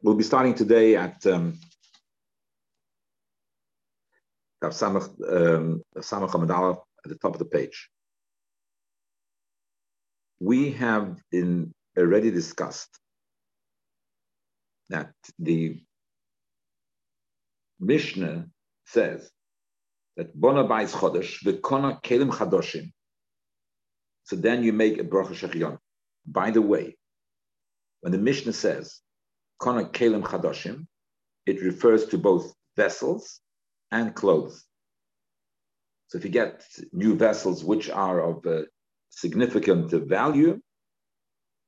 We'll be starting today at um, Samach um, Hamadala at the top of the page. We have in already discussed that the Mishnah says that Bona Bais Chodesh, V'kona Kelim Chadoshim. So then you make a Bracha Shechion. By the way, when the Mishnah says Kona Kelim Chadoshim, it refers to both vessels and clothes. So if you get new vessels which are of uh, significant value,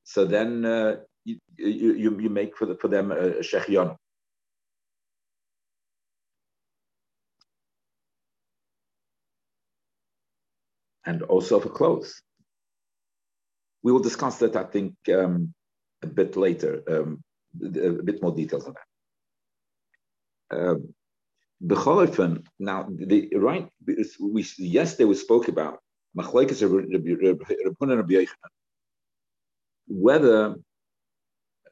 so then uh, you, you, you, make for, the, for them a shechion. And also for clothes. We will discuss that, I think, um, a bit later, um, a bit more details on that. Um, now, the right, we, yesterday we spoke about whether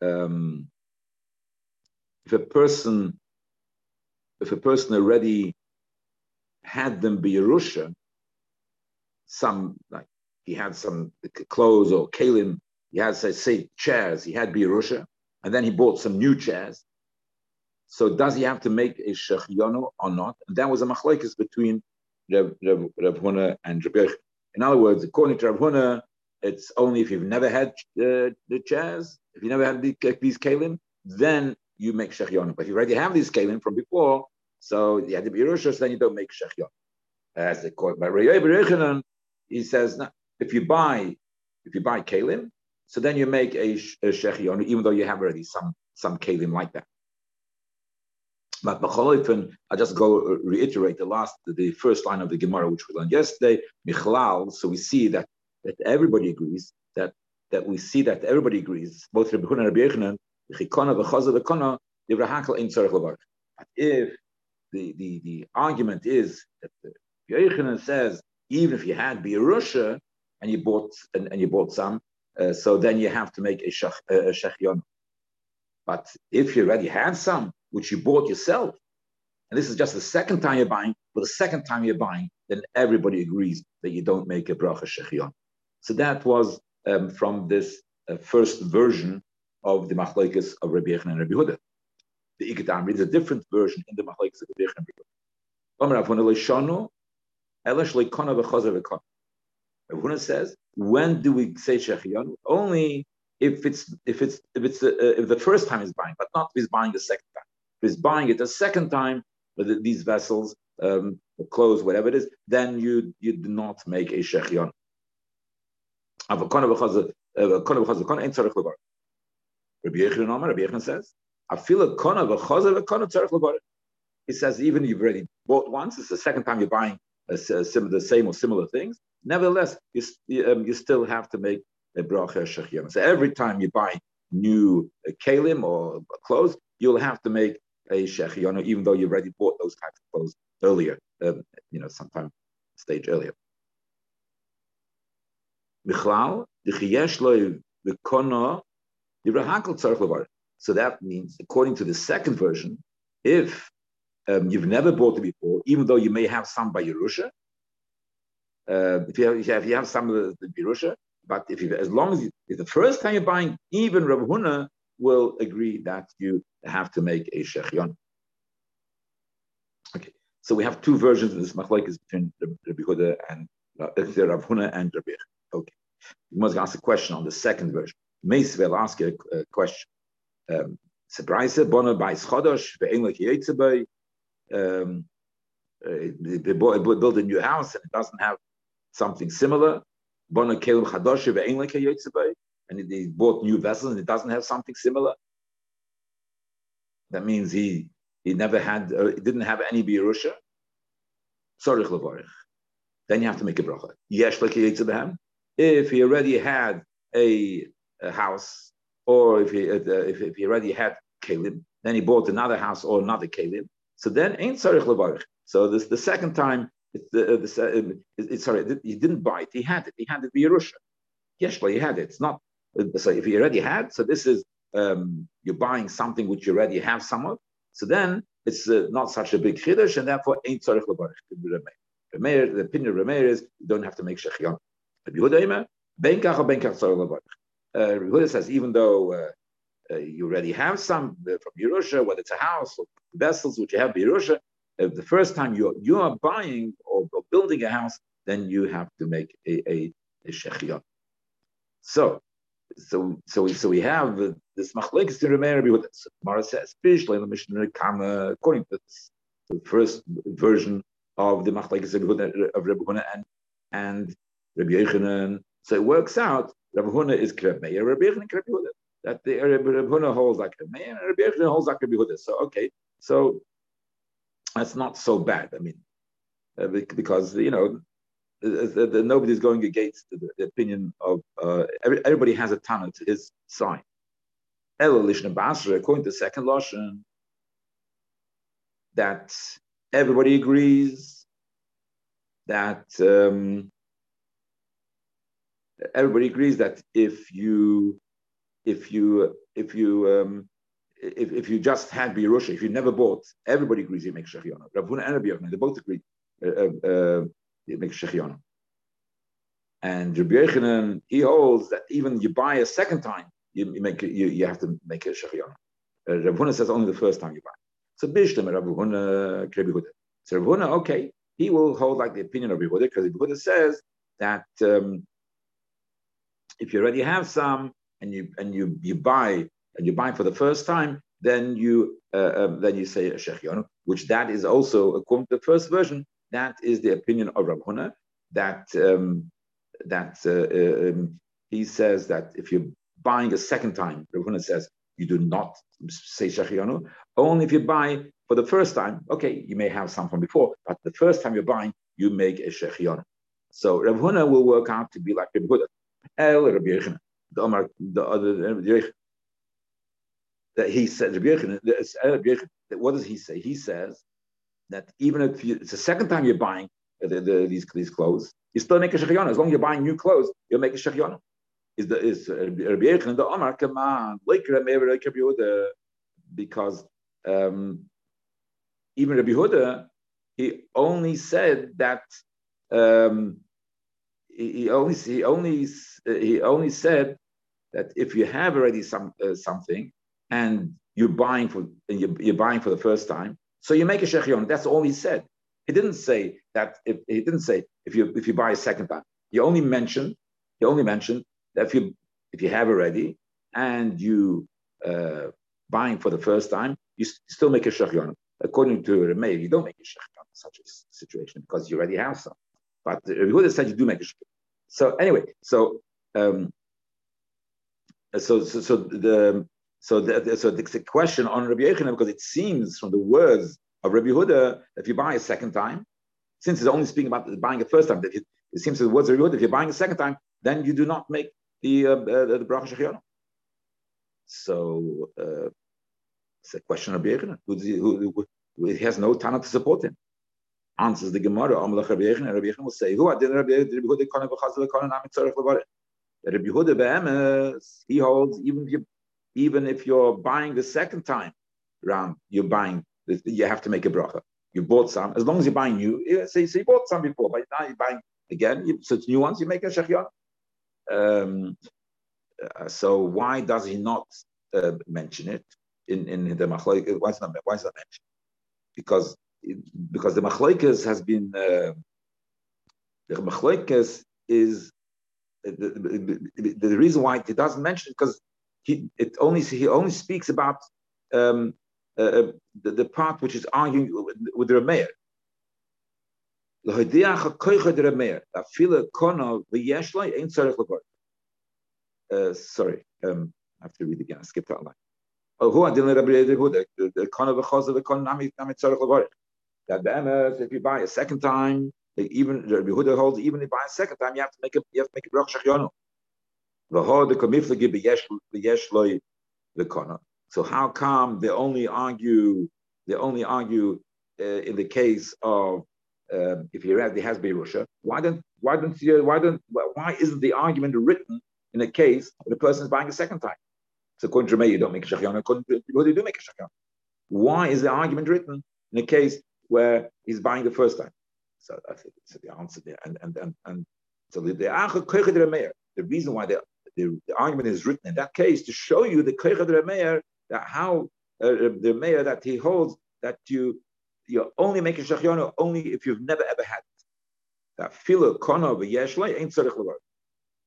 um, if a person if a person already had them be Yerusha, some like he had some clothes or kalim, he had say, say chairs, he had Birusha, and then he bought some new chairs. So does he have to make a shechionu or not? And that was a machlekes between Rav, Rav, Huna and Rav In other words, according to Rav Huna, it's only if you've never had uh, the chairs, if you never had the, these kalim, then you make shechionu. But if you already have these kalim from before, so you had the Birusha, then you don't make shechionu. As they the court by Rav he says, if you buy if you buy kalim, so then you make a, a shechionu, even though you have already some some kalim like that. But B'cholifin, I just go uh, reiterate the last, the first line of the Gemara, which we learned yesterday, Michlal. So we see that that everybody agrees that that we see that everybody agrees, both Rabbi Hunan and Rabbi Yechanan, Chikona v'chaza v'kona, Yivrahakal ein tzarech levar. But if the, the, the argument is that Yechanan says, even if you had Birusha and you bought and, and you bought some, uh, so then you have to make a, shech, a. But if you already have some, which you bought yourself, and this is just the second time you're buying, but the second time you're buying, then everybody agrees that you don't make a bracha shechion. So that was um, from this uh, first version of the machlekes of Rabbi Yechon and Rabbi Huda. The Ikadam is a different version in the machlekes of Rabbi Yechon and Rabbi Huda. Rabbi says, when do we say shechion? Only if it's if it's if it's uh, if the first time he's buying, but not if he's buying the second time. If he's buying it the second time, with these vessels, um, clothes, whatever it is, then you you do not make a shechion. Rabbi Yechon says, I feel a kona. He says even you've already bought once, it's the second time you're buying a, the same or similar things. Nevertheless, you, um, you still have to make a bracha shechiyam. So every time you buy new uh, kalim or clothes, you'll have to make a shechiyam, even though you already bought those types of clothes earlier, um, you know, sometime stage earlier. So that means, according to the second version, if um, you've never bought it before, even though you may have some by Yerusha, uh, if, you have, if, you have, some of the, the Yerusha, but if you, as long as you, if the first time you're buying, even Rav Huna will agree that you have to make a shechion. Okay, so we have two versions of this machlekes between Rabbi Huda and uh, Rav Huna and Rabbi. Okay, you must ask a question on the second version. Meis will ask a, question. Um. Um, uh, they build a new house and it doesn't have something similar. Kelim. And he bought new vessels and it doesn't have something similar. That means he he never had, uh, didn't have any birusha. Then you have to make a bracha. Yesh if he already had a, a house, or if he uh, if, if, he already had kalim, then he bought another house or another kalim. So then ain't levarich. So this the second time. It's the, uh, the uh, it's, sorry, he didn't buy it. He had it. He had it Yerusha. Yes, but he had it. It's not. So if he already had, so this is um, you're buying something which you already have somewhat, so then it's uh, not such a big chiddush, and therefore ain't tzarich lebarich. The opinion of Remeir is you don't have to make shechion. Yehuda uh, says even though uh, uh, you already have some uh, from Yerusha, whether it's a house or vessels which you have Yerusha, if the first time you you are buying or, or, building a house, then you have to make a, a, a. So, so, so we, so we have this machlekes in Remeir Rabbi Yehuda. So Mara says, in the Mishnah Kama, according to this, the first version of the machlekes of Rabbi Yehuda and and Rabbi Yechanan. So it works out. Rabbi Huna is Kreb Meir, Rabbi Yechanan Kreb Yehuda. That the Rabbi Huna holds like Meir, and Rabbi Yechanan holds like Rabbi Yehuda. So okay, so that's not so bad. I mean, uh, because you know nobody's going against the, the opinion of uh, every, everybody has a Tana to his side. according to second Lashon, that everybody agrees that um, everybody agrees that if you if you if you um, if, if you just had Birusha, if you never bought, everybody agrees you make Shechiona. Rav Huna and Rabbi Yochanan, they both agree. Uh, uh, uh you make shechion. And Rabbi Yechanan, he holds that even you buy a second time, you, you make you, you have to make a shechion. Uh, Rabbi Huna says only the first time you buy. So Bishlam Rabbi Huna, Rabbi Huda. So Rabbi Huna, okay, he will hold like the opinion of Rabbi Huda because Rabbi Huda says that um, if you already have some and you and you you buy and you buy for the first time, then you uh, um, then you say shechion, which that is also according to the first version that is the opinion of Rav Huna, that um, that uh, um, he says that if you're buying a second time, Rav Huna says you do not say Shechianu. Only if you buy for the first time, okay, you may have some from before, but the first time you're buying, you make a Shechianu. So Rav Huna will work out to be like Rav Huda. El Yechina. The the other that he said, what does he say? He says that even if you, it's the second time you're buying the, the, these, these clothes, you still make a shechiona. As long as you're buying new clothes, you'll make a shechiona. Is the is Rabbi Yechon the Omar? Come on, because um, even Rabbi Huda, he only said that um, he only he only he only said that if you have already some uh, something and you're buying for you're, you're buying for the first time, so you make a shechion. That's all he said. He didn't say that. If, he didn't say if you if you buy a second time. He only mentioned he only mentioned that if you if you have already and you uh, buying for the first time, you still make a shechion. According to Remei, you don't make a shechion in such a situation because you already have some. But Rehuda said you do make a shechion. So anyway, so um, so, so so the so, the, so the, question on Rabbi Yechanan, because it seems from the words of Rabbi Huda, if you buy a second time, since he's only speaking about buying a first time, it, it seems the words of Rabbi Huda, if you're buying a second time, then you do not make the uh, uh, the bracha shechionu. So uh, it's a question of Rabbi Yechanan, who, who, who, he has no talent to support him. Answers the Gemara, Amalach Rabbi Yechanan, Rabbi Yechanan will say, "Who Rabbi Huda? Rabbi Huda he holds even if you even if you're buying the second time round, you're buying, you have to make a bracha. You bought some, as long as you're buying new, so, so you bought some before, but now you're buying again, you, so it's new ones, you make a shechion. Um, uh, so why does he not uh, mention it in, in the machlokes? Why is not why is that mentioned? Because because the machlokes has been uh, the machlokes is the, the, the, reason why he doesn't mention it because he it only he only speaks about um, uh, uh the, the, part which is arguing with, with Rameir. Uh, sorry, um, I have to read again. I skipped that line. That the if you buy a second time, even the Yehuda holds, even if you buy a second time, you have to make a you have to make a brach shachionu. So how come they only argue? They only argue uh, in the case of uh, if already has Beirusha. Why don't why don't you, why don't why isn't the argument written in a case when the person is buying a second time? So according to you don't make a shechyon. According to you do make a. Why is the argument written in a case where he's buying the first time? So that's the answer there. And and and, and so the the, the reason why the, the, the argument is written in that case to show you the koichad meir that how uh, the mayor that he holds that you you only make a shachyono only if you've never ever had it. That filo kono v'yeshle ain't tzarich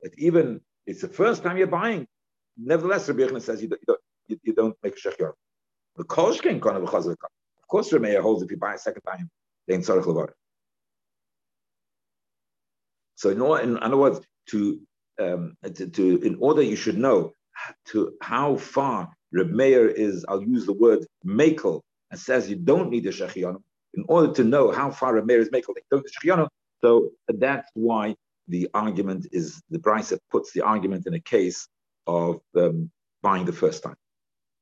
That even it's the first time you're buying. Nevertheless, Rabbi Yochanan says you don't, you don't, you, don't make a shachyono. The kolshkin kono v'chazir Of course, Rabbi holds if you buy a second time, they ain't tzarich levar. So in, order, in other words, to, um, to, to in order you should know to how far Reb is, I'll use the word makel, and says you don't need a shechianu in order to know how far Reb is makel. They don't need shechianu. So that's why the argument is the Brisa puts the argument in a case of um, buying the first time.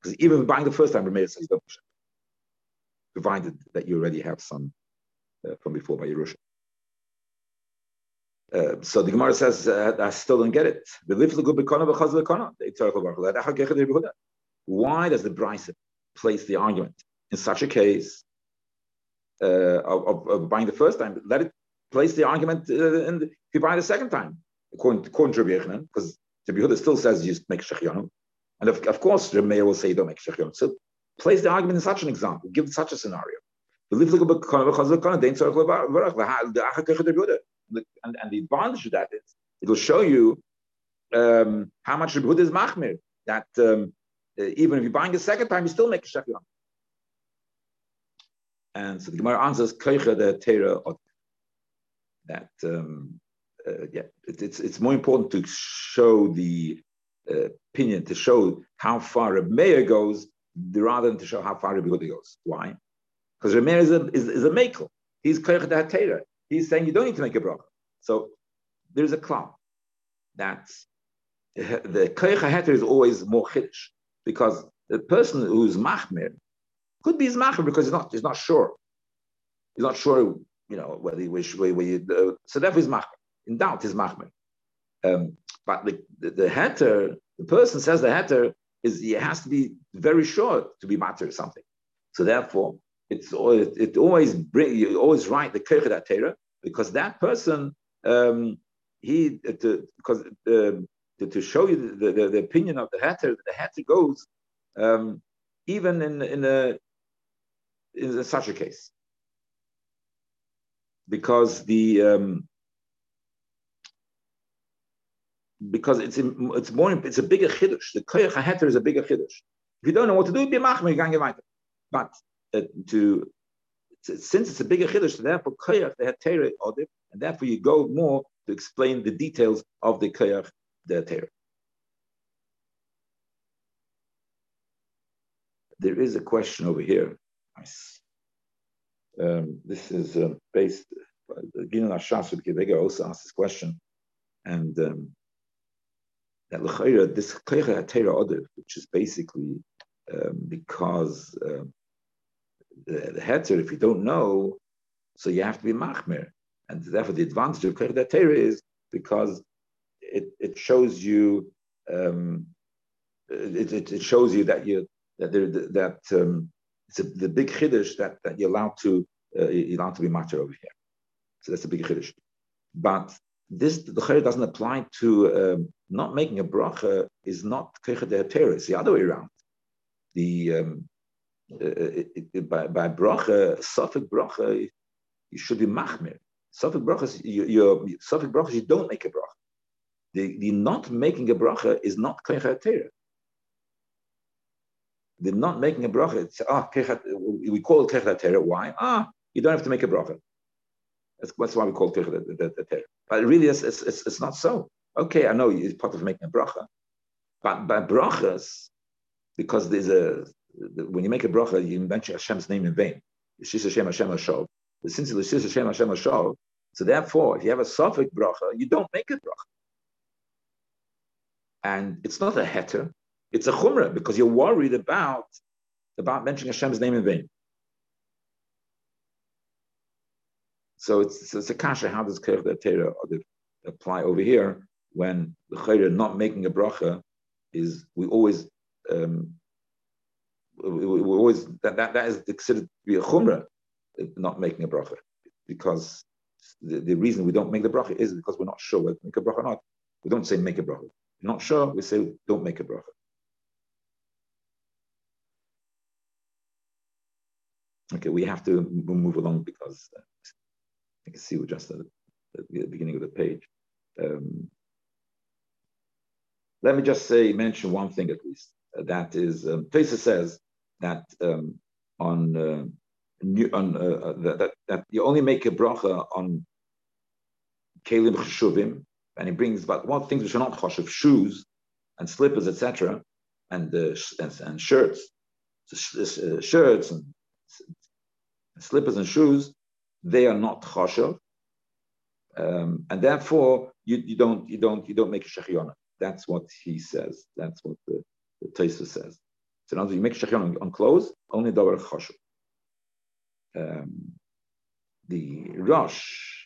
Because even buying the first time, Reb Meir says don't provided that you already have some uh, from before by Yerusha. Uh, so the Gemara says, uh, I still don't get it. Why does the Brisa place the argument in such a case uh, of, of, buying the first time? Let it place the argument uh, in the, if you buy the second time, according, according to Rabbi because Rabbi Yehuda still says you make shechyonim, and of, of course the mayor will say you don't make shechyonim. So place the argument in such an example, give such a scenario. And, and the advantage of that is it will show you um, how much Rabbi Yehuda is machmir. That um, uh, even if you're buying a second time, you still make a shechyon. And so the Gemara answers that um, uh, yeah, it, it's it's more important to show the uh, opinion to show how far a mayor goes rather than to show how far a Yehuda goes. Why? Because a is a is, is a makel. He's the Torah. He's saying you don't need to make a bracha. So there's a cloud that the koicha heter is always more chiddush because the person who's machmir could be his machmir because he's not he's not sure. He's not sure, you know, whether he wish where, you uh, so therefore he's machmir. In doubt, he's machmir. Um, but the, the, the the person says the heter is he has to be very short to be matter something. So therefore, it's always it always bring you always write the kirchet Torah because that person um, he to, because um, to, to show you the, the, the, opinion of the Hatter, the Hatter goes um, even in in a in such a case because the um, because it's it's more it's a bigger chiddush. The koyach hatter is a bigger chiddush. If you don't know what to do, be machmir, you. But uh, to since it's a bigger chiddush, therefore koyach the hatter and therefore you go more to explain the details of the koyach the Torah. There is a question over here. Um, this is uh, based. Gina Kivega also asked this question, and um, that l'chayra this kaycha Torah Odev, which is basically um, because um, the, the heter, if you don't know, so you have to be machmer, and therefore the advantage of kaycha Torah is because it, it shows you um, it, it, it, shows you that you that there, that um, it's a, the big chiddush that, that you're allowed to uh, you're allowed to be matter over here. So that's a big chiddush. But this the chiddush doesn't apply to um, not making a bracha is not It's the other way around. The um, uh, it, by, by bracha, suffix bracha, you should be machmir. Suffix bracha, you, your suffix bracha, you don't make a bracha the, the not making a bracha is not Torah. The not making a bracha, it's, ah, we call it Torah. Why? Ah, you don't have to make a bracha. That's, that's why we call it Torah. But really, it's, it's, it's, it's, not so. Okay, I know it's part of making a bracha. But by brachas, because there's a, when you make a bracha, you mention Hashem's name in vain. Shis Hashem Hashem Hashov. Since it's Shis Hashem Hashem Hashov, so therefore, if you have a suffix bracha, you don't make a bracha. And it's not a heter, it's a chumrah because you're worried about, about mentioning Hashem's name in vain. So it's, it's a kasha. How does Kerch Torah apply over here when the chayre not making a bracha is we always um, we, we, always that, that that is considered to be a chumrah, not making a bracha, because the, the reason we don't make the bracha is because we're not sure whether to make a bracha or not. We don't say make a bracha. Not sure. We say don't make a bracha. Okay, we have to move along because uh, I can see we're just at the beginning of the page. Um, let me just say, mention one thing at least. Uh, that is, um, Tesa says that um, on, uh, new, on uh, uh that, that you only make a bracha on kelim cheshuvim, and he brings about one things which are not choshev, shoes and slippers, etc., and, uh, and, and shirts, uh, shirts and slippers and shoes, they are not choshev, um, and therefore you, you don't you don't you don't make a shechiona. That's what he says. That's what the, the Taisa says. So now you make shechion on, clothes, only davar choshev. Um, the Rosh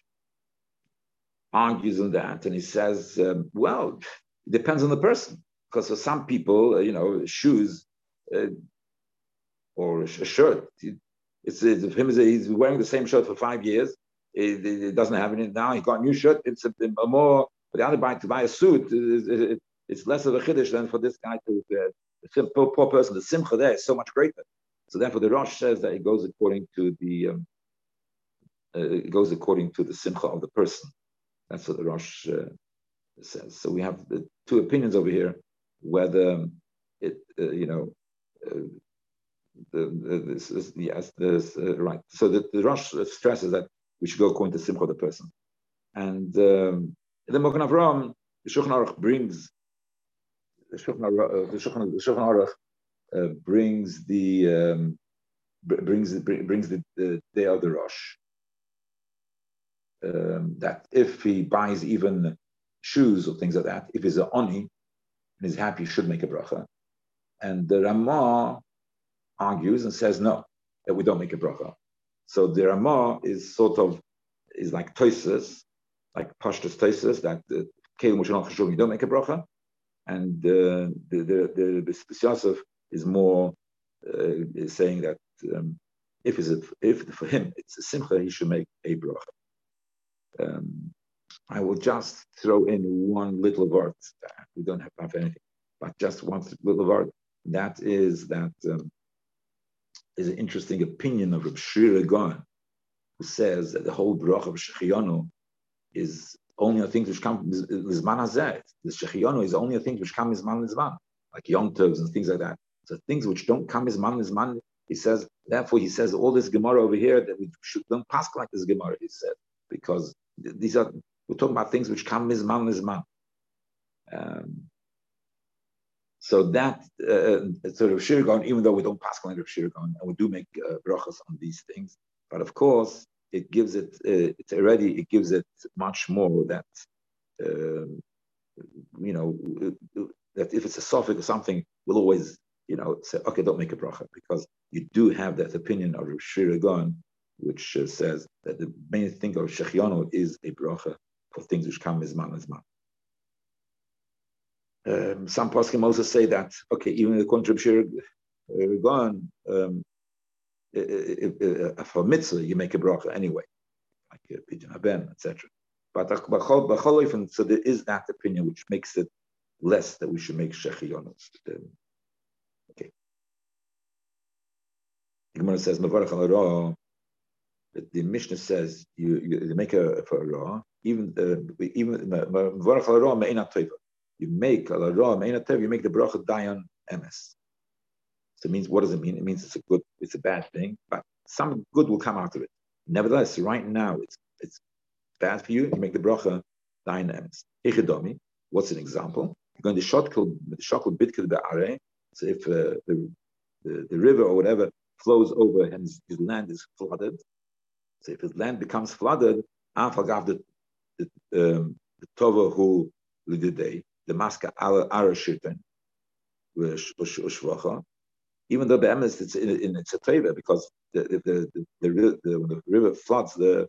argues on that, and he says, um, well, it depends on the person, because for some people, uh, you know, shoes uh, or a shirt, it's, it's him he's wearing the same shirt for five years. It, it, doesn't have any now. He got a new shirt. It's a, a more for the other guy to buy a suit. It, it, it's less of a chiddush than for this guy to uh, the poor, poor, person. The simcha there is so much greater. So therefore, the Rosh says that it goes according to the um, uh, it goes according to the simcha of the person. That's what the Rosh uh, says. So we have the two opinions over here, whether it uh, you know. Uh, the, the, this is yes, this uh, right. So the, the Rosh stresses that we should go according to simcha of the person, and um, the Magen Avraham, the Shulchan Aruch brings the Shulchan Aruch, uh, the Shulchan, the Shulchan Aruch uh, brings the um, brings brings the, the day of the Rosh. Um, that if he buys even shoes or things like that, if he's an oni and he's happy, he should make a bracha. And the Ramah argues and says no, that we don't make a bracha. So the Ramah is sort of is like Toises, like Pashtus Toises, that the Kelim Mushanal you don't make a bracha and uh, the the the Yosef is more uh, is saying that um, if is if for him it's a simcha, he should make a bracha. Um, I will just throw in one little word. We don't have, have anything, but just one little word. That is that um, is an interesting opinion of Reb Shira Gaon, who says that the whole bracha of Shechianu is only a thing which comes Lizman Hazet. The Shechionu is only a thing which come Lizman Lizman, like Yom and things like that. So things which don't come Lizman Lizman, he says, therefore he says all this Gemara over here that we should don't pass like this Gemara, he said, because these are, we're talking about things which come Lizman Lizman. Um, so that uh, sort of Shirgon, even though we don't pass like of Shirgon, and we do make uh, brachas on these things, but of course, it gives it, uh, already, it gives it much more that, uh, you know, that if it's a suffix or something, we'll always, you know, say, okay, don't make a bracha, because you do have that opinion of Shiragon, which uh, says that the main thing of Shechianu is a bracha for things which come as man as man. Um, some poskim also say that okay, even the contrary of Shiragon, um, for mitzvah, you make a bracha anyway, like pidyon haben, etc. But so there is that opinion which makes it less that we should make shechiyonot. Okay. The Gemara says mavarach al The Mishnah says you, you make a for a raw, even uh, even mavarach al me'ina teva. You make a raw me'ina teva. You make the bracha dayan emes. So it means what does it mean? It means it's a good, it's a bad thing, but some good will come out of it. Nevertheless, right now it's it's bad for you. You make the bracha dayan emes. Ichidomi. What's an example? You're going to shotkel shotkel bitkil be'are. So if uh, the, the, the river or whatever flows over and his, land is flooded, so if his land becomes flooded, afagav the the um, the tova who lididei the maska ara shirten even though Be'emes it's in, in it's a favor because the the, the, the, the, the river floods the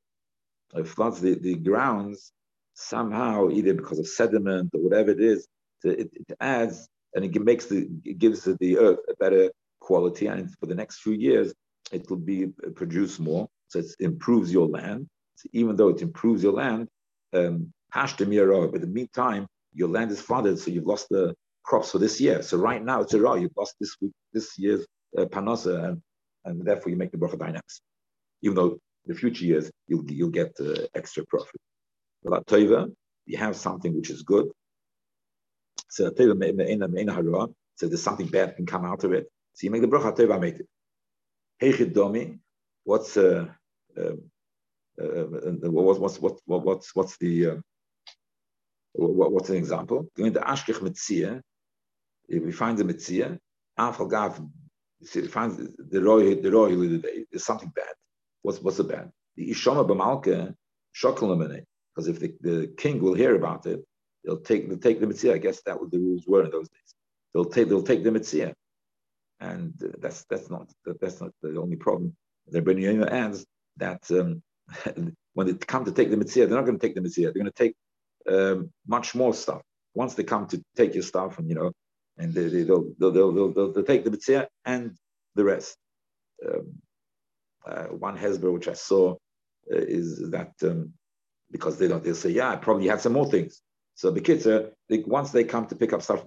uh, floods the, the grounds somehow either because of sediment or whatever it is it, it adds and it makes the it gives the earth a better quality, and for the next few years it will be uh, produce more. So it improves your land. So even though it improves your land, um, but in the meantime, your land is flooded, so you've lost the crops for this year. So right now it's a raw. You've lost this week, this year's uh, and, and therefore you make the bracha dayan emes. Even though the future years you'll you'll get uh, extra profit. But tova, you have something which is good. So tova so there's something bad can come out of it. So you make the bracha tova made it. Heichid domi, what's uh, um, uh, what's what's what's the uh, what, what's an example? Going to Ashkech Mitzia, if we find the Mitzia, Afal Gav finds the roy the roy there's something bad. What's what's the bad? The Ishama B'malke Shokal because if the, the king will hear about it, they'll take they'll take the Mitzia. I guess that what the rules were in those days. They'll take they'll take the Mitzia, and uh, that's that's not that's not the only problem. They're bring in the Benyamina adds that um, when they come to take the Mitzia, they're not going to take the Mitzia. They're going to take um, much more stuff. Once they come to take your stuff, and you know, and they, will they'll, they'll, they'll, they'll, take the mitzvah and the rest. Um, uh, one hesber which I saw uh, is that um, because they don't, they'll say, yeah, I probably had some more things. So the kids, uh, they, once they come to pick up stuff,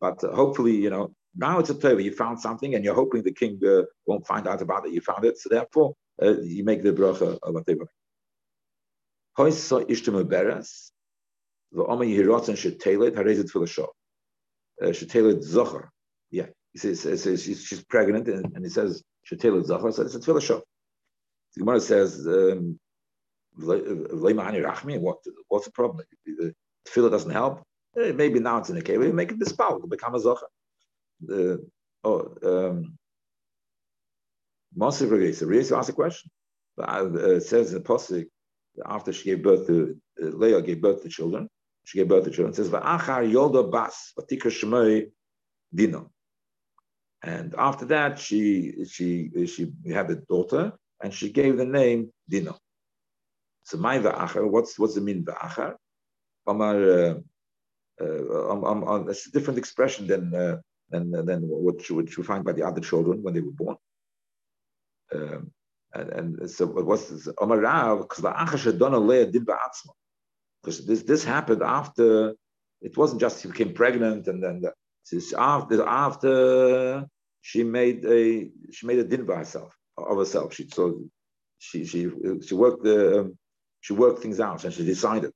but hopefully, you know, now it's a tova. You found something, and you're hoping the king uh, won't find out about it. You found it, so therefore uh, you make the bracha of a teva. Hoysa ishtem beres, v'omer yihirotzen shetelet harezit filashov. Shetelet zocher. Yeah, he says, he says she's, she's pregnant, and, and he says shetelet zocher. So it's a filashov. The Gemara says, um, what, what's the problem? The tefillah doesn't help. Eh, maybe now it's in a cave. We make it dispel. It'll become a zocher. The, oh, um, Moshe Regesa, Regesa asked a question. Uh, it says in the Pasuk, after she gave birth to uh, Leah gave birth to children, she gave birth to children. It says Va'achar Yolda Bas Dino. And after that, she she she had a daughter, and she gave the name Dino. So my Va'achar, what's what's the mean Va'achar? Amar, uh, uh, um, um, um, it's a different expression than uh, than than what you, what you find by the other children when they were born. Um, and, and so what's this? Because this this happened after it wasn't just she became pregnant and then the, after after she made a she made a din by herself of herself. She so she she she worked the um, she worked things out and she decided.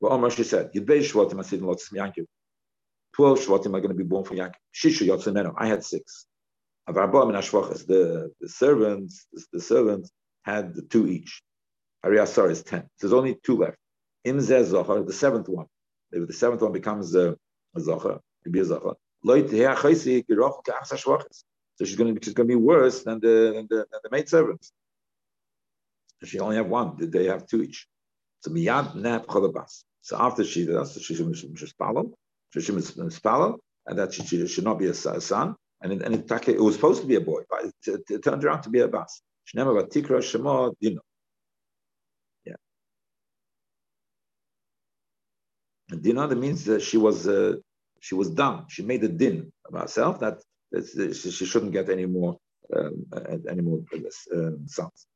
Well, Omar she said, "Yidbei shvatim. Twelve shvatim are going to be born for Yankiv. Shishu yotzimeno. I had six. The, the servants, the servants had the two each. Ariasar is ten. So there's only two left. Im Zohar, the seventh one. If the seventh one becomes a, a Zohar, to be a Zohar. So she's going to be, she's going to be worse than the, than the, than the maid servants. She only have one. They have two each. So miyad nap cholabas. So after she does, she should be spalal, she should be spalal, and that she, she should not be a son. And, it, and it, it, was supposed to be a boy, but it, it, it turned around to be a bas. Shnema Tikra Shema Dino. And that means that she was uh, she was done. She made a din of herself that, she, shouldn't get any more um, any more um, sons.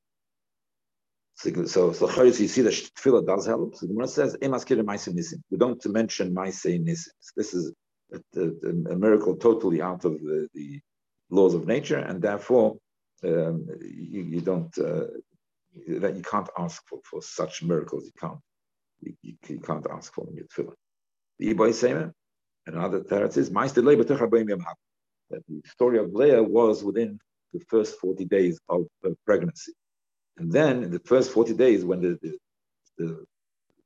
So, so, so you see that tefillah does help. So the Gemara says, We don't mention Maisei Nisim. This is a, a, a, miracle totally out of the, the, laws of nature, and therefore um, you, you, don't uh, that you can't ask for, for such miracles. You can't you, can't ask for them in your tefillah. The Ibai Semer, another teretz is that the story of Leah was within the first 40 days of, pregnancy. And then in the first 40 days, when the, the, the,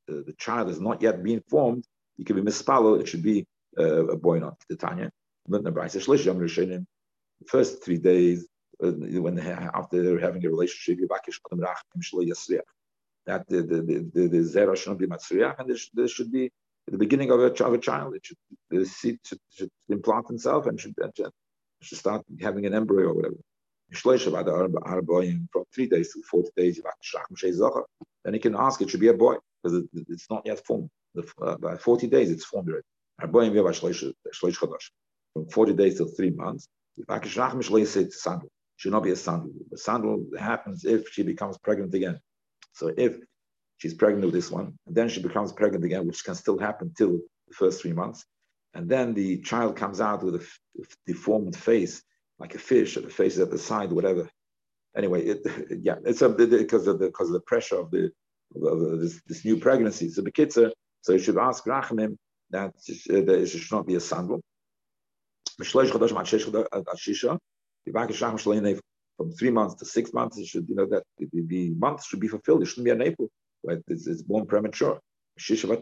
the, the child has not yet been formed, it could be mispalo, it should be uh, a boy, not the Tanya. The first three days, uh, when after having a relationship, that the the the, the, zera should not be matzriach, and there should, there should be the beginning of a, of a child. It should the seed should, should implant itself and should, should, should start having an embryo or whatever. From three days to 40 days, then he can ask, it should be a boy, because it, it's not yet formed. The, uh, by 40 days, it's formed already. From 40 days to three months. Should not be a sandal. The sandal happens if she becomes pregnant again. So if she's pregnant with this one, then she becomes pregnant again, which can still happen till the first three months, and then the child comes out with a deformed face, like a fish, or the face is at the side, whatever. Anyway, it, yeah, it's a, because of the because of the pressure of the of this, this new pregnancy. So the so you should ask Rachamim that uh, there should not be a sandal. From three months to six months, it should, you know, that the, the months should be fulfilled. It shouldn't be an April, right? It's, it's born premature. Should come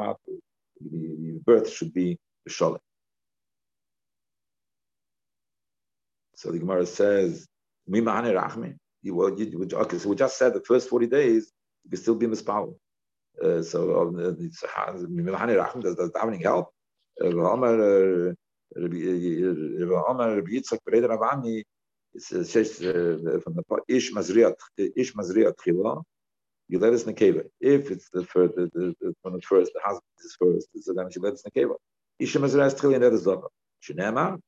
out. The birth should be v'sholem. So the Gemara says, "Mimane rachmi." Well, you, okay, so we just said the first forty days you can still be mispal. Uh, so um, mimane rachmi does does davening help? Rabbi Omer Rabbi Yitzchak Bereder Avani it says from the Ish Mazriat Ish Mazriat Chila you let us nekeva. If it's the first, the, the, the, from the first, the husband is first, so then she let us nekeva. Isha Mazriat Chila and that is Zohar. Shnema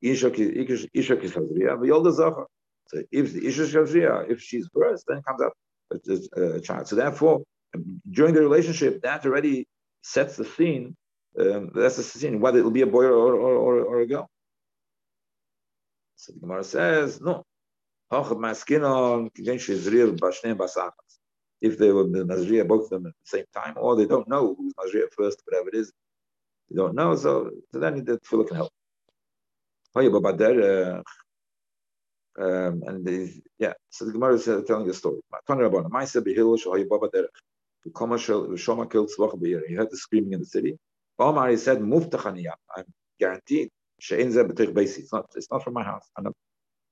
Isha Isha Kishazriya V'yolda Zohar. So if the Isha Kishazriya, if she's first, then comes up a, a child. So therefore, during the relationship, that already sets the scene um, that's the scene, whether it'll be a boy or, or, or, or a girl. So the Gemara says, no. If they were Nazriya, both of them at the same time, or they don't know who's Nazriya first, whatever it is, they don't know, so, so then the tefillah can help. Um, and yeah, so the Gemara is telling a story. He heard the screaming in the city. Omar, he said, Muftachaniyah. I'm guaranteed. It's not, it's not from my house. And um,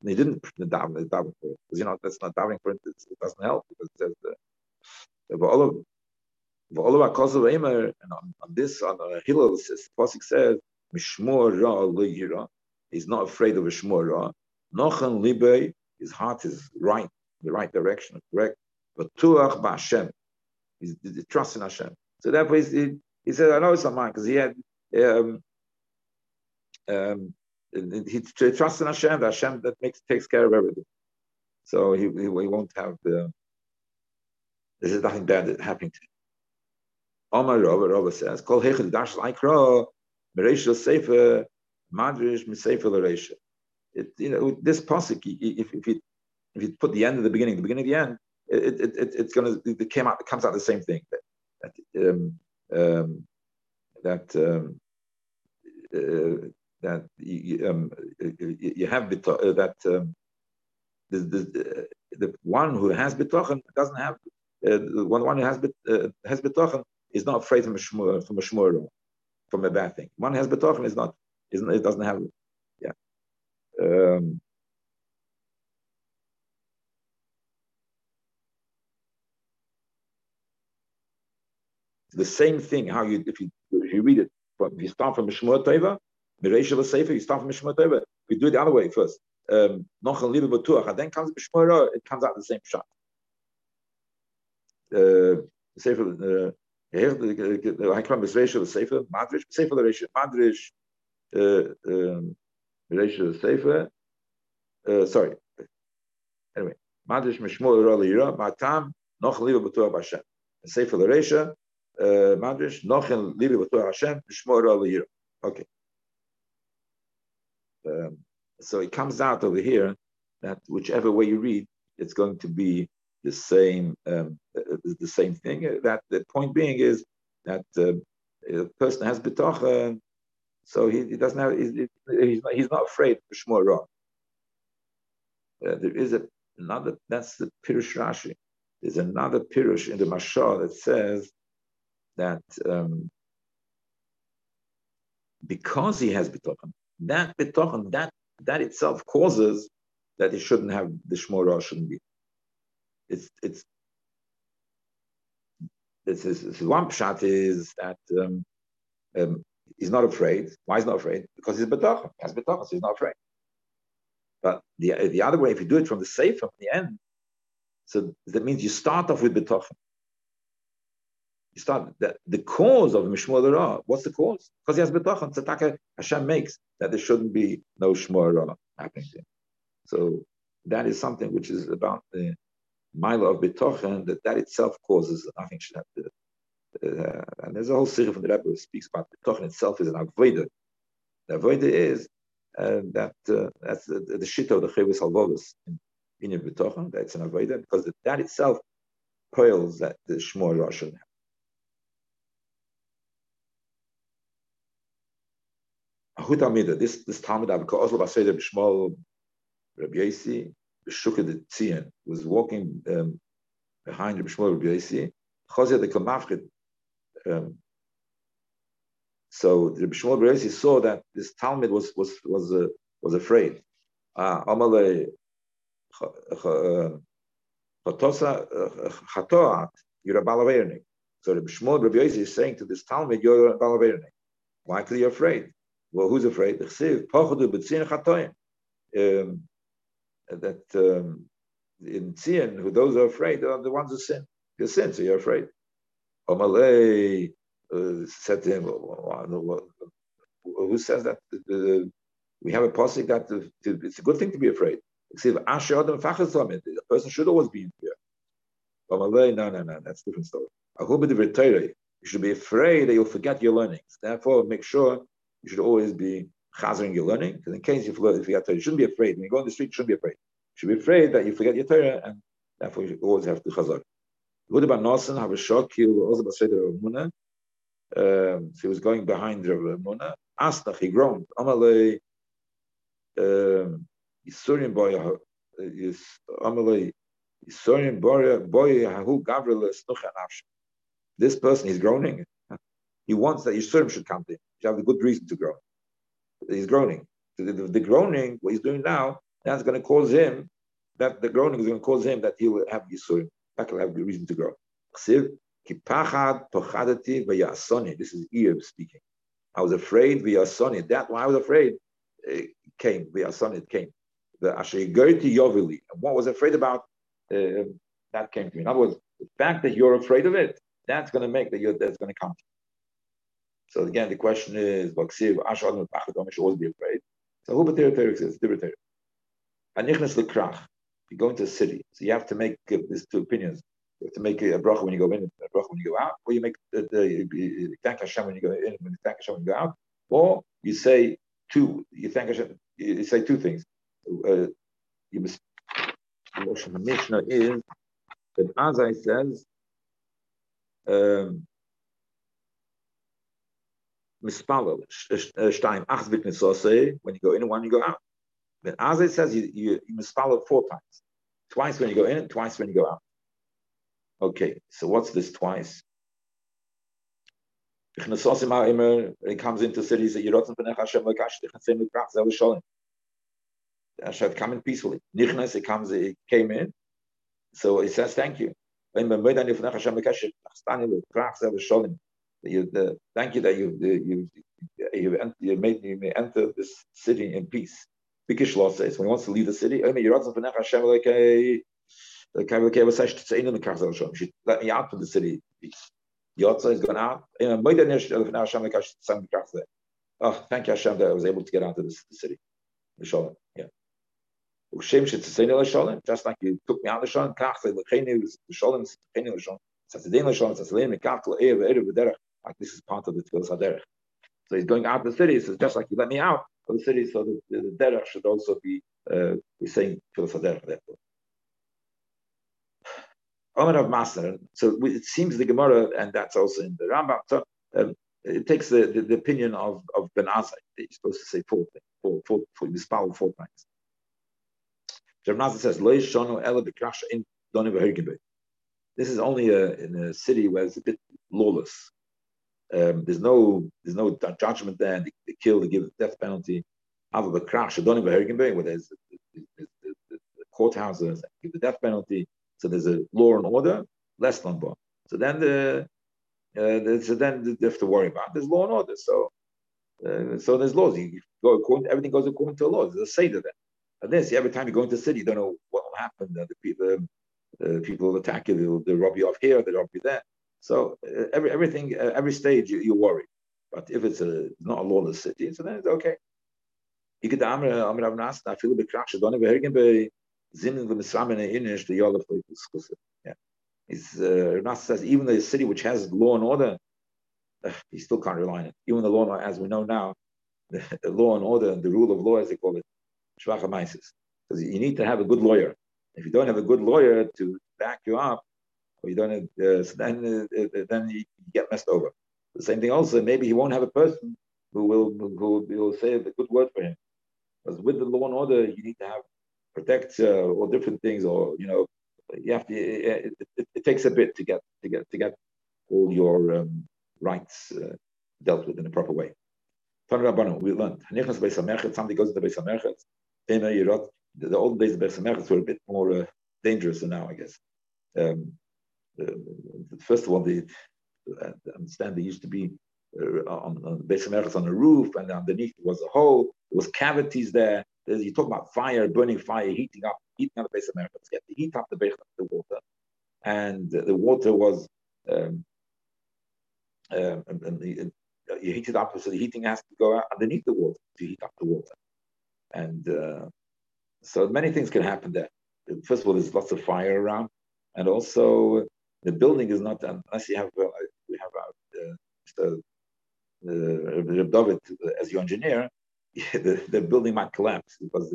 he didn't daven, daven for it. Because, you know, that's not davening for it. It doesn't help. Because it says, the, v'olav, v'olav ha'kosav emer, and on, on this, on the Hillel, the Pasuk says, Mishmor ra lo He's not afraid of a shmor ra. Nochen libe, his heart is right, the right direction, correct. But tuach ba'Hashem. He's, he's trust in Hashem. So therefore, he's, he said, I know it's mine because he had um, um, he, trusts in Hashem, the Hashem that makes takes care of everything. So he, he, he won't have the this is nothing bad that happening to him. Omar Rava Rava says, Kol Hechad Dash Laikra, Mereisha Sefer, Madrish Misefer L'Reisha. It, you know, this pasuk, if, if, you, if you put the end at the beginning, the beginning of the end, it, it, it, it's to, it came out, it comes out the same thing. That, that um, um, that um, uh, that you, um, you have uh, that um, the, the, the one who has bitochen doesn't have uh, the one, who has bit, uh, has bitochen is not afraid from a shmur, from a shmur, from a bad thing. One who has bitochen is not is it doesn't have yeah. Um, the same thing. How you if you if you read it from you start from Mishmur Teva, Mireshel Sefer, you start from Mishmur Teva. We do it the other way first. Um, um, and then comes Mishmur, it comes out the same shot. Uh, Sefer, uh, I come Mireshel Sefer, Madrish, Sefer Mireshel, Madrish, Mireshel Sefer. Sorry. Anyway, Madrish Mishmur Ralira, Matam, Noch Liba Batuach Bashem. Sefer Mireshel. Uh, Madrish, Nochen Libi Hashem, Shmor Okay. Um, so it comes out over here that whichever way you read, it's going to be the same um, uh, the same thing. That the point being is that uh, a person has betocha, so he, he doesn't have he's, he's, not, he's not afraid of shmor. Uh, there is a, another that's the pirush Rashi. There's another pirush in the Mashal that says that um, because he has bitochen, that bitochen, that that itself causes that he shouldn't have the shmora shouldn't be. It's it's this is, this is one pshat is that um, um, he's not afraid. Why is not afraid? Because he's betochen. He has betochen, so he's not afraid. But the the other way, if you do it from the safe from the end, so that means you start off with betochen. You start that the cause of Mishmor Ra. What's the cause? Because he has betachon. Tzedakah Hashem makes that there shouldn't be no Shmor Ra happening to him. So that is something which is about the mila of betachon that that itself causes nothing should have to. Uh, and there's a whole series from the Rebbe who speaks about betachon itself is an avodah. The avodah is uh, that uh, that's the, the of the Chovos HaLevavos in in betachon. That's an avodah because that itself coils that the Shmor shouldn't have. Ahut Amida, this this Talmud Avka Oslo Baseder B'Shmol Rabbi Yasi B'Shukah the Tzion was walking um, behind Rabbi Shmuel Rabbi Yasi. Chozia the Kamafchid. Um, so Rabbi Shmuel Rabbi Yasi saw that this Talmud was was was uh, was afraid. Ah, Amalei Chatosa Chatoat, you're a Balavernik. So Rabbi Shmuel Rabbi Yasi is saying to this Talmud, you're a Balavernik. You afraid? Well, who's afraid? Um, that um, in Tzion, who those are afraid are the ones who sin. You sin, so you're afraid. Omalei uh, said to him, who says that? we have a posik that it's a good thing to be afraid. The person should always be in fear. Omalei, no, no, no, that's a different story. You should be afraid that you'll forget your learnings. Therefore, make sure you should always be chazering your learning, because in case you forget, forget Torah, you shouldn't be afraid. When you go on the street, you shouldn't be afraid. You should be afraid that you forget your Torah, and therefore you always have to chazar. What about Nosan? Have a shock. He also Muna. Um, so he was going behind Rav Muna. Asnach, he groaned. Amalei um, Yisurim boy, uh, Amalei Yisurim boy, boy, Hahu Gavril Snucha This person, he's groaning. He wants that Yisurim should come to him. You have a good reason to groan. He's groaning. The, the, the, groaning, what he's doing now, that's going to cause him, that the groaning is going to cause him that he will have Yisurim. That will have the reason to grow. This is Iyov speaking. I was afraid. That why I was afraid it came v'yasoni. It came. The ashigoti yovili. What was afraid about uh, that came to me. In other words, the fact that you're afraid of it, that's going to make that you're that's going to come. So again, the question is, should always be afraid. So who Batir says, different Anichnas lekrach. You go into a city, so you have to make uh, these two opinions. You have to make a bracha when you go in, a bracha when you go out, or you make the, the you thank Hashem when you go in, when you thank Hashem when you go out, or you say two. You thank Hashem. You say two things. Uh, you must. The Mishnah is that Azai says. Um, mispalel witnesses when you go in one you go out. As it says, you, you, you mispalel four times. Twice when you go in and twice when you go out. Okay, so what's this twice? It comes into cities that Yerotzim Penech Hashem Lekash Tichatzim Lekrach Zel Shalom. Hashem come in peacefully. Nichnas, it comes, it came in. So it says thank you you, the, thank you that you you you, you made may enter this city in peace. Bikish law says when he wants to leave the city, let me out from the city. Yotza is going out. Oh, thank you Hashem that I was able to get out of this city. Yeah. Just like you took me out of the Shalom, like this is part of the Tfilas HaDerech. So he's going out the city. So just like you let me out of the city, so the, the, Derech should also be uh, saying Tfilas HaDerech. Therefore. Omer of Master. So it seems the Gemara, and that's also in the Rambam. So um, it takes the, the, the, opinion of, of Ben Azai you're supposed to say four things, four, four, four, power four times. Rav says, Lo Shono Ela in This is only a, in a city where it's a bit lawless. Um, there's no there's no judgment there. They, they kill, they give the death penalty. Other the crash, don't even where there's the, the, the, the courthouses give the death penalty. So there's a law and order, less than one. So then the uh, so then they have to worry about. There's law and order. So uh, so there's laws. You go according, everything goes according to the laws. There's a say to that. And this, every time you go into the city, you don't know what will happen. The people, uh, people will attack you. They'll, they'll rob you off here. They'll rob you there. So uh, every everything, uh, every stage you, you worry. But if it's a not a lawless city, so then it's okay. You get the Amr Amr I feel a bit. Don't ever hear the Yeah. He's uh, says even the city which has law and order, uh, he still can't rely on it. Even the law, as we know now, the, the law and order the rule of law, as they call it, Shvachamaisis. Because you need to have a good lawyer. If you don't have a good lawyer to back you up, or you don't have, uh, so then uh, uh, then you get messed over. The same thing also, maybe he won't have a person who will who will say a good word for him. Because with the law and order, you need to have protect uh, all different things, or you know, you have to. It, it, it, takes a bit to get to get to get all your um, rights uh, dealt with in a proper way. We learned. Somebody goes into Beis Hamerchatz. The old days of Beis Hamerchatz were a bit more uh, dangerous than now, I guess. Um, first of all, the I understand there used to be uh, on, on the base of on the roof, and underneath was a hole. There was cavities there. There's, you talk about fire, burning fire, heating up, heating up the base of America. You have to heat up the base of the water, and the water was um, um, and the, uh, you heat it up, so the heating has to go underneath the water to heat up the water, and uh, so many things can happen there. First of all, there's lots of fire around, and also the building is not unless you have uh, we have uh, uh, David as your engineer, the, the building might collapse because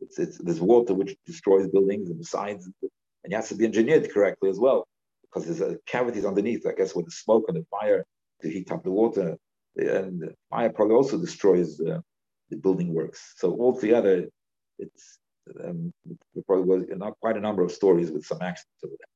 it's, it's, there's water which destroys buildings and sides, and it has to be engineered correctly as well because there's uh, cavities underneath. I guess with the smoke and the fire to heat up the water, and the fire probably also destroys uh, the building works. So altogether, it's um, probably was not quite a number of stories with some accidents over there.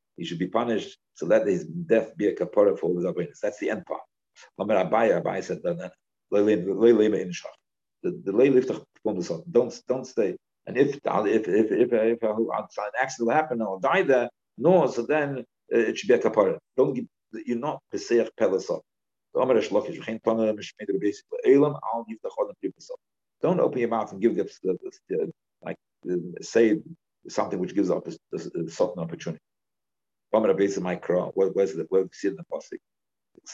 he should be punished. So let his death be a kapara for all his awareness. That's the end part. Lamer Abaya, Abaya said, the lay lift Don't don't stay. And if if if if, if an accident will happen, I'll die there. No, so then uh, it should be a kapara. Don't give, you're not peseach pelasot. Don't open your mouth and give the, the, the like say something which gives up a, a, a certain opportunity. Where's the where we see in the pasuk?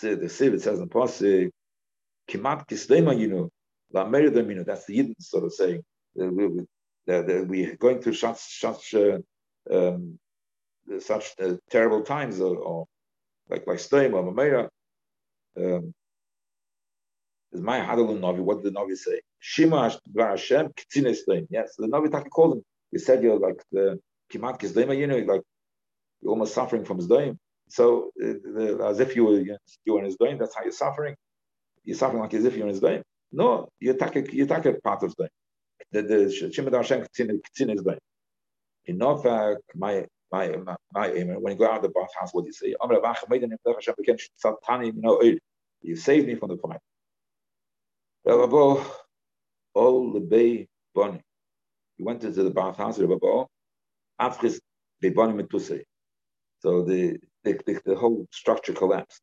The Siv it says in the pasuk, "Kimat kislema you la meridam you That's the Yidden sort of saying that we, we are going through such such uh, um, such uh, terrible times, or, or like like Stem or Mamera. Um, is my Hadalun Navi. What did the Navi say? Shima Bar Hashem Ktzine Yes, the Navi Taki called him. He said you're like the Kimat Kislema you know, like you're almost suffering from Zdoim. So uh, as if you were you, know, you were in Zdoim, that's how you're suffering. You're suffering like as if you're in Zdoim. No, you're a, you're a part of Zdoim. The the Shimad Hashem Ktzin is Zdoim. In Norfolk, my my my when you go out of the bathhouse, what do you say? You saved me from the fire. all the bay bunny. He went into the bathhouse, Rabbi Afris Bebani Metusei. So the, the, the, the whole structure collapsed.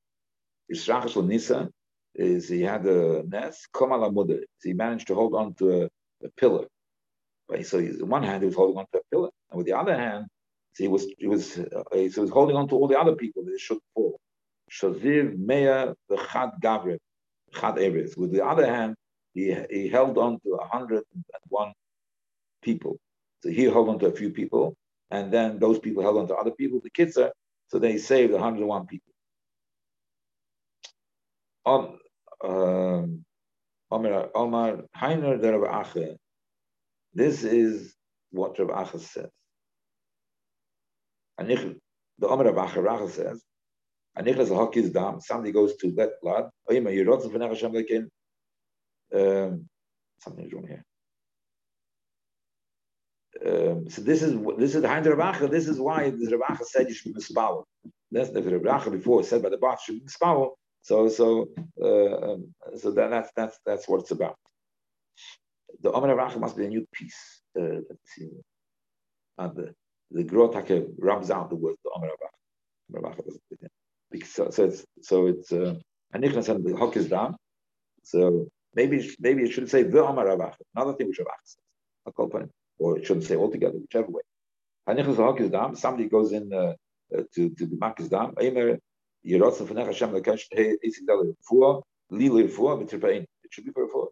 Israchas Nisa is he had a nest, Kamala Mudder. He managed to hold on to a, a pillar. Right? So on one hand, he was holding on to a pillar, and with the other hand, he was he was uh, he was holding on to all the other people that should fall. Shaziv the Chad Gavre, Chad Eres. With the other hand, he he held on to hundred and one people. So he held on to a few people, and then those people held on to other people, the kids are, so they saved 101 people. Um, um, Heiner Ache. This is what Rav Ache says. The Omar Rav Ache, Rav says, Anichlas Hakis Dam, somebody goes to let blood. Um, something is wrong here. Um, so this is this is the Rabacha. This is why the Rabacha said you should be mispal. That's the Rabacha before said by the Bach should be. So so uh, um, so that, that's that's that's what it's about. The Omer Rachel must be a new piece. Uh, let's see. Uh, the the Grotake rubs out the word the Omer Rachel. So, so it's so it's uh, and the Hok is down. So maybe maybe it should say the Omer Rachel. Another thing which Rachel says. Or it shouldn't say altogether, whichever way. Somebody goes in uh, uh, to to the Makis b'tirpain. It should be for.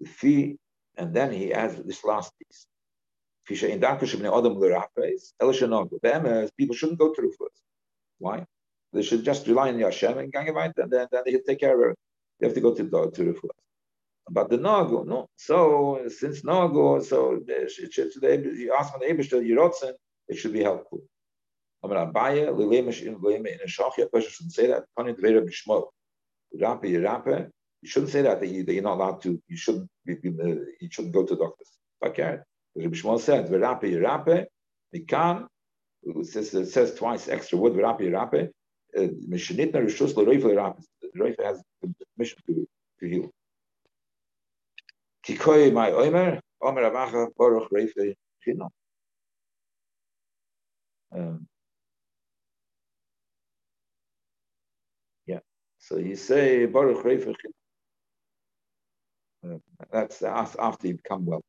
The fee, and then he adds this last piece. People shouldn't go to refuah. Why? They should just rely on Hashem and gang and then then they take care of it. They have to go to to refuah. But the Nago, no. So since Nago, so it should, the you ask on the Abishter, Yerotzen, it should be helpful. Amar Abaye, Lilemish in Lilema in a Shachya, person shouldn't say that. Funny the Vera Bishmo. Rape, Rape, you shouldn't say that, that, you, are not allowed to, you shouldn't be, uh, you shouldn't go to doctors. Okay. Rabbi Shmuel said, Verape, Rape, Mikan, it says, it says twice extra word, Verape, Rape, uh, Mishnitna Rishus L'Reif L'Rape. The Reif has the mission to, to heal. Kikoy my Omer, Omer Baruch Reif L'Chinam. Um, yeah. So you say Baruch Reifach. Uh, that's after you become well.